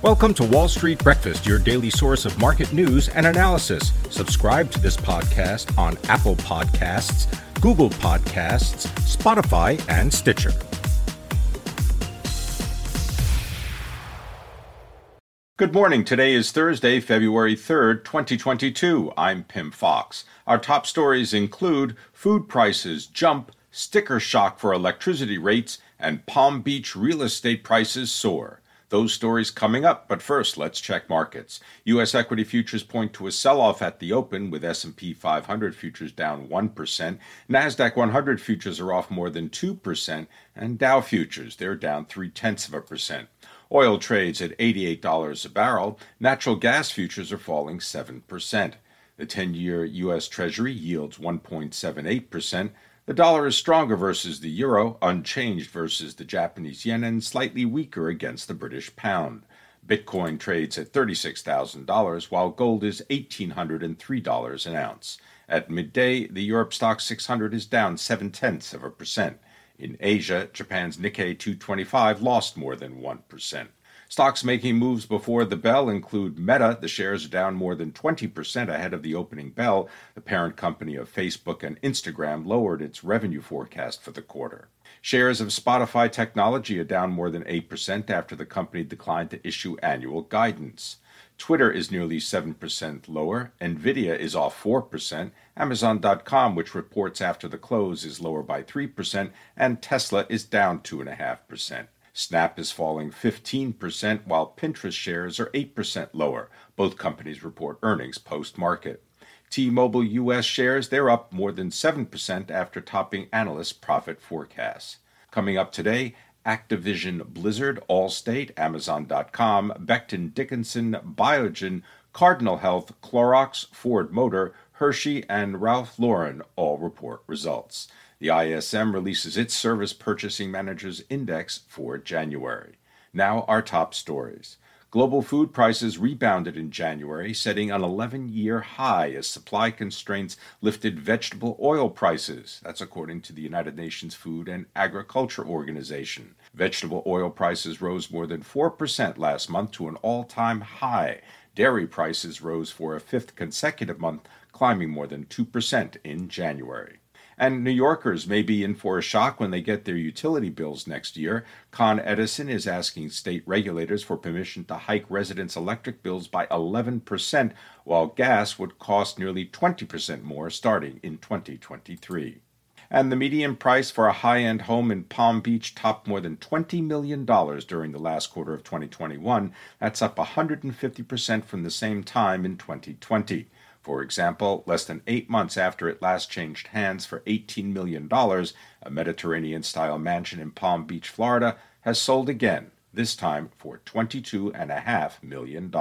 Welcome to Wall Street Breakfast, your daily source of market news and analysis. Subscribe to this podcast on Apple Podcasts, Google Podcasts, Spotify, and Stitcher. Good morning. Today is Thursday, February 3rd, 2022. I'm Pim Fox. Our top stories include food prices jump, sticker shock for electricity rates, and Palm Beach real estate prices soar. Those stories coming up, but first let's check markets. US equity futures point to a sell-off at the open with S&P 500 futures down 1%, Nasdaq 100 futures are off more than 2%, and Dow futures they're down 3 tenths of a percent. Oil trades at $88 a barrel, natural gas futures are falling 7%. The 10-year US Treasury yields 1.78%. The dollar is stronger versus the euro, unchanged versus the Japanese yen, and slightly weaker against the British pound. Bitcoin trades at $36,000, while gold is $1,803 an ounce. At midday, the Europe Stoxx 600 is down 7 tenths of a percent. In Asia, Japan's Nikkei 225 lost more than 1%. Stocks making moves before the bell include Meta. The shares are down more than 20% ahead of the opening bell. The parent company of Facebook and Instagram lowered its revenue forecast for the quarter. Shares of Spotify Technology are down more than 8% after the company declined to issue annual guidance. Twitter is nearly 7% lower, Nvidia is off 4%, Amazon.com, which reports after the close, is lower by 3%, and Tesla is down 2.5%. Snap is falling 15%, while Pinterest shares are 8% lower. Both companies report earnings post market. T Mobile US shares, they're up more than 7% after topping analyst profit forecasts. Coming up today, Activision Blizzard, Allstate, Amazon.com, Becton Dickinson, Biogen, Cardinal Health, Clorox, Ford Motor, Hershey, and Ralph Lauren all report results. The ISM releases its Service Purchasing Managers Index for January. Now, our top stories. Global food prices rebounded in January, setting an 11 year high as supply constraints lifted vegetable oil prices. That's according to the United Nations Food and Agriculture Organization. Vegetable oil prices rose more than 4% last month to an all time high. Dairy prices rose for a fifth consecutive month, climbing more than 2% in January. And New Yorkers may be in for a shock when they get their utility bills next year. Con Edison is asking state regulators for permission to hike residents' electric bills by 11%, while gas would cost nearly 20% more starting in 2023 and the median price for a high end home in Palm Beach topped more than $20 million during the last quarter of 2021. That's up 150% from the same time in 2020. For example, less than eight months after it last changed hands for $18 million, a Mediterranean style mansion in Palm Beach, Florida, has sold again, this time for $22.5 million.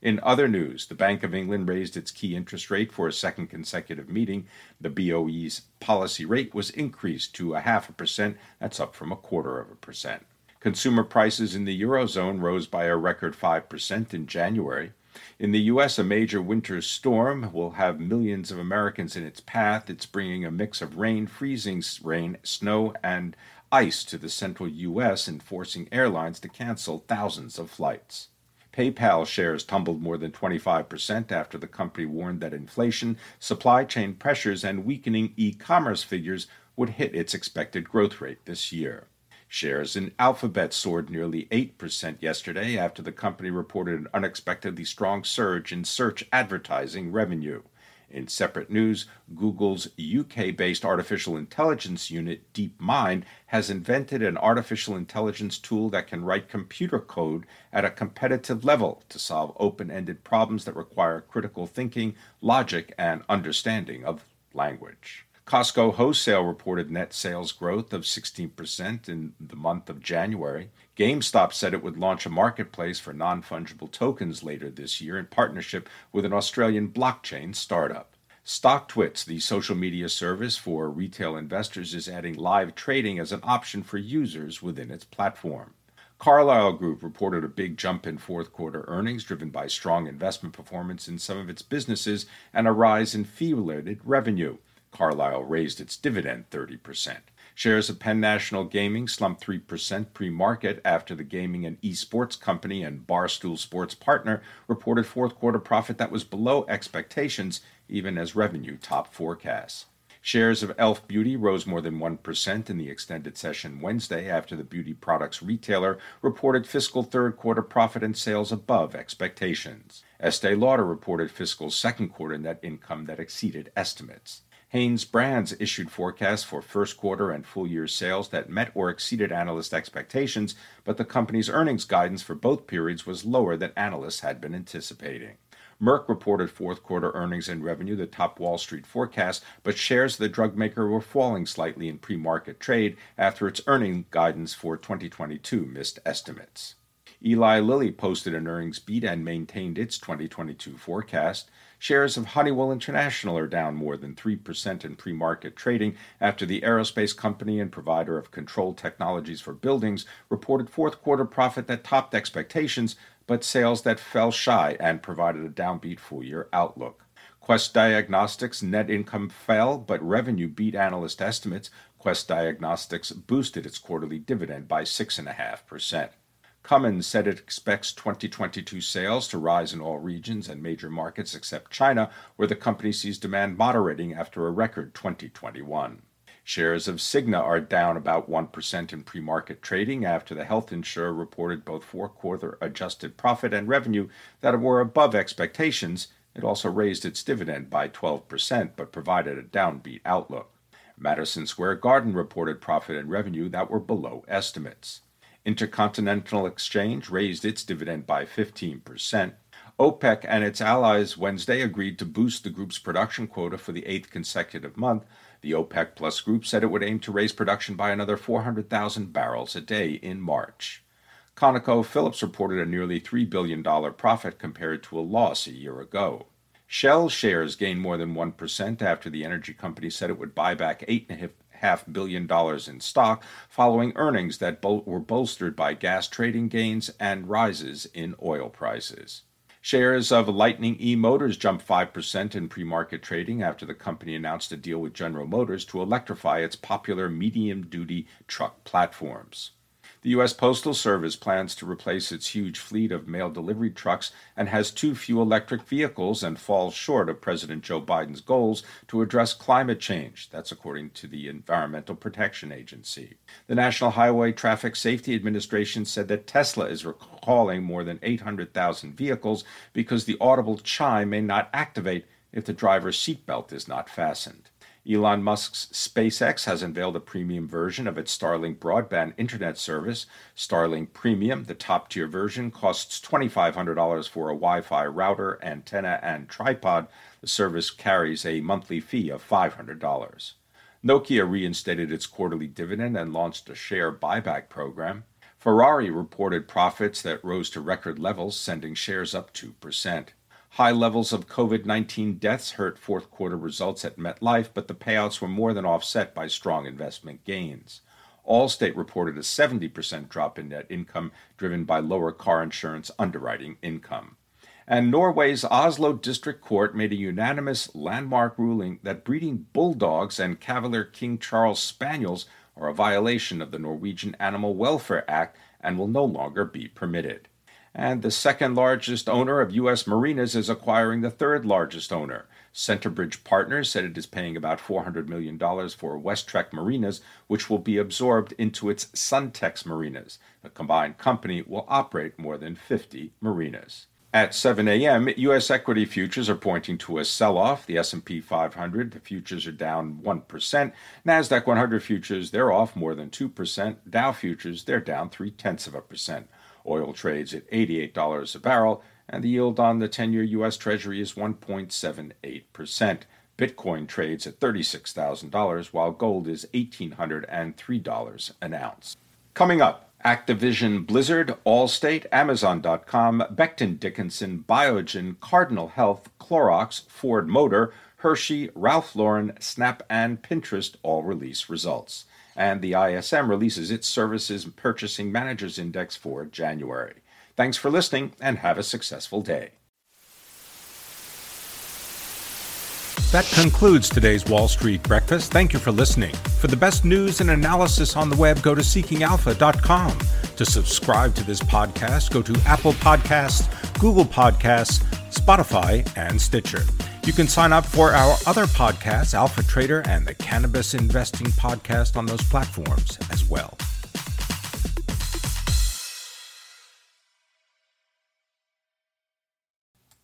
In other news, the Bank of England raised its key interest rate for a second consecutive meeting. The BOE's policy rate was increased to a half a percent. That's up from a quarter of a percent. Consumer prices in the Eurozone rose by a record 5% in January. In the U.S., a major winter storm will have millions of Americans in its path. It's bringing a mix of rain, freezing rain, snow, and ice to the central U.S. and forcing airlines to cancel thousands of flights. PayPal shares tumbled more than 25% after the company warned that inflation, supply chain pressures, and weakening e commerce figures would hit its expected growth rate this year. Shares in Alphabet soared nearly 8% yesterday after the company reported an unexpectedly strong surge in search advertising revenue. In separate news, Google's UK based artificial intelligence unit, DeepMind, has invented an artificial intelligence tool that can write computer code at a competitive level to solve open ended problems that require critical thinking, logic, and understanding of language. Costco Wholesale reported net sales growth of 16% in the month of January. GameStop said it would launch a marketplace for non fungible tokens later this year in partnership with an Australian blockchain startup. StockTwits, the social media service for retail investors, is adding live trading as an option for users within its platform. Carlyle Group reported a big jump in fourth quarter earnings driven by strong investment performance in some of its businesses and a rise in fee related revenue. Carlyle raised its dividend 30%. Shares of Penn National Gaming slumped 3% pre market after the gaming and esports company and Barstool Sports partner reported fourth quarter profit that was below expectations, even as revenue topped forecasts. Shares of Elf Beauty rose more than 1% in the extended session Wednesday after the beauty products retailer reported fiscal third quarter profit and sales above expectations. Estee Lauder reported fiscal second quarter net income that exceeded estimates. HanesBrands issued forecasts for first quarter and full year sales that met or exceeded analyst expectations, but the company's earnings guidance for both periods was lower than analysts had been anticipating. Merck reported fourth quarter earnings and revenue that topped Wall Street forecasts, but shares of the drug maker were falling slightly in pre market trade after its earning guidance for 2022 missed estimates. Eli Lilly posted an earnings beat and maintained its 2022 forecast. Shares of Honeywell International are down more than 3% in pre market trading after the aerospace company and provider of control technologies for buildings reported fourth quarter profit that topped expectations, but sales that fell shy and provided a downbeat full year outlook. Quest Diagnostics net income fell, but revenue beat analyst estimates. Quest Diagnostics boosted its quarterly dividend by 6.5%. Cummins said it expects 2022 sales to rise in all regions and major markets except China, where the company sees demand moderating after a record 2021. Shares of Cigna are down about 1% in pre market trading after the health insurer reported both fourth quarter adjusted profit and revenue that were above expectations. It also raised its dividend by 12% but provided a downbeat outlook. Madison Square Garden reported profit and revenue that were below estimates. Intercontinental Exchange raised its dividend by 15%. OPEC and its allies Wednesday agreed to boost the group's production quota for the eighth consecutive month. The OPEC Plus group said it would aim to raise production by another 400,000 barrels a day in March. ConocoPhillips reported a nearly $3 billion profit compared to a loss a year ago. Shell shares gained more than 1% after the energy company said it would buy back half billion dollars in stock following earnings that bol- were bolstered by gas trading gains and rises in oil prices. Shares of Lightning E Motors jumped 5% in pre market trading after the company announced a deal with General Motors to electrify its popular medium duty truck platforms. The U.S. Postal Service plans to replace its huge fleet of mail delivery trucks and has too few electric vehicles and falls short of President Joe Biden's goals to address climate change. That's according to the Environmental Protection Agency. The National Highway Traffic Safety Administration said that Tesla is recalling more than 800,000 vehicles because the audible chime may not activate if the driver's seatbelt is not fastened. Elon Musk's SpaceX has unveiled a premium version of its Starlink broadband internet service. Starlink Premium, the top tier version, costs $2,500 for a Wi Fi router, antenna, and tripod. The service carries a monthly fee of $500. Nokia reinstated its quarterly dividend and launched a share buyback program. Ferrari reported profits that rose to record levels, sending shares up 2%. High levels of COVID 19 deaths hurt fourth quarter results at MetLife, but the payouts were more than offset by strong investment gains. Allstate reported a 70% drop in net income, driven by lower car insurance underwriting income. And Norway's Oslo District Court made a unanimous landmark ruling that breeding bulldogs and Cavalier King Charles Spaniels are a violation of the Norwegian Animal Welfare Act and will no longer be permitted and the second largest owner of U.S. marinas is acquiring the third largest owner. Centerbridge Partners said it is paying about $400 million for Westrec Marinas, which will be absorbed into its Suntex Marinas. The combined company will operate more than 50 marinas. At 7 a.m., U.S. equity futures are pointing to a sell-off. The S&P 500 the futures are down 1%. Nasdaq 100 futures they're off more than 2%. Dow futures they're down three tenths of a percent. Oil trades at $88 a barrel, and the yield on the 10 year U.S. Treasury is 1.78%. Bitcoin trades at $36,000, while gold is $1,803 an ounce. Coming up, Activision Blizzard, Allstate, Amazon.com, Becton Dickinson, Biogen, Cardinal Health, Clorox, Ford Motor, Hershey, Ralph Lauren, Snap, and Pinterest all release results and the ISM releases its Services Purchasing Managers Index for January. Thanks for listening and have a successful day. That concludes today's Wall Street Breakfast. Thank you for listening. For the best news and analysis on the web, go to seekingalpha.com. To subscribe to this podcast, go to Apple Podcasts, Google Podcasts, Spotify, and Stitcher. You can sign up for our other podcasts, Alpha Trader and the Cannabis Investing Podcast, on those platforms as well.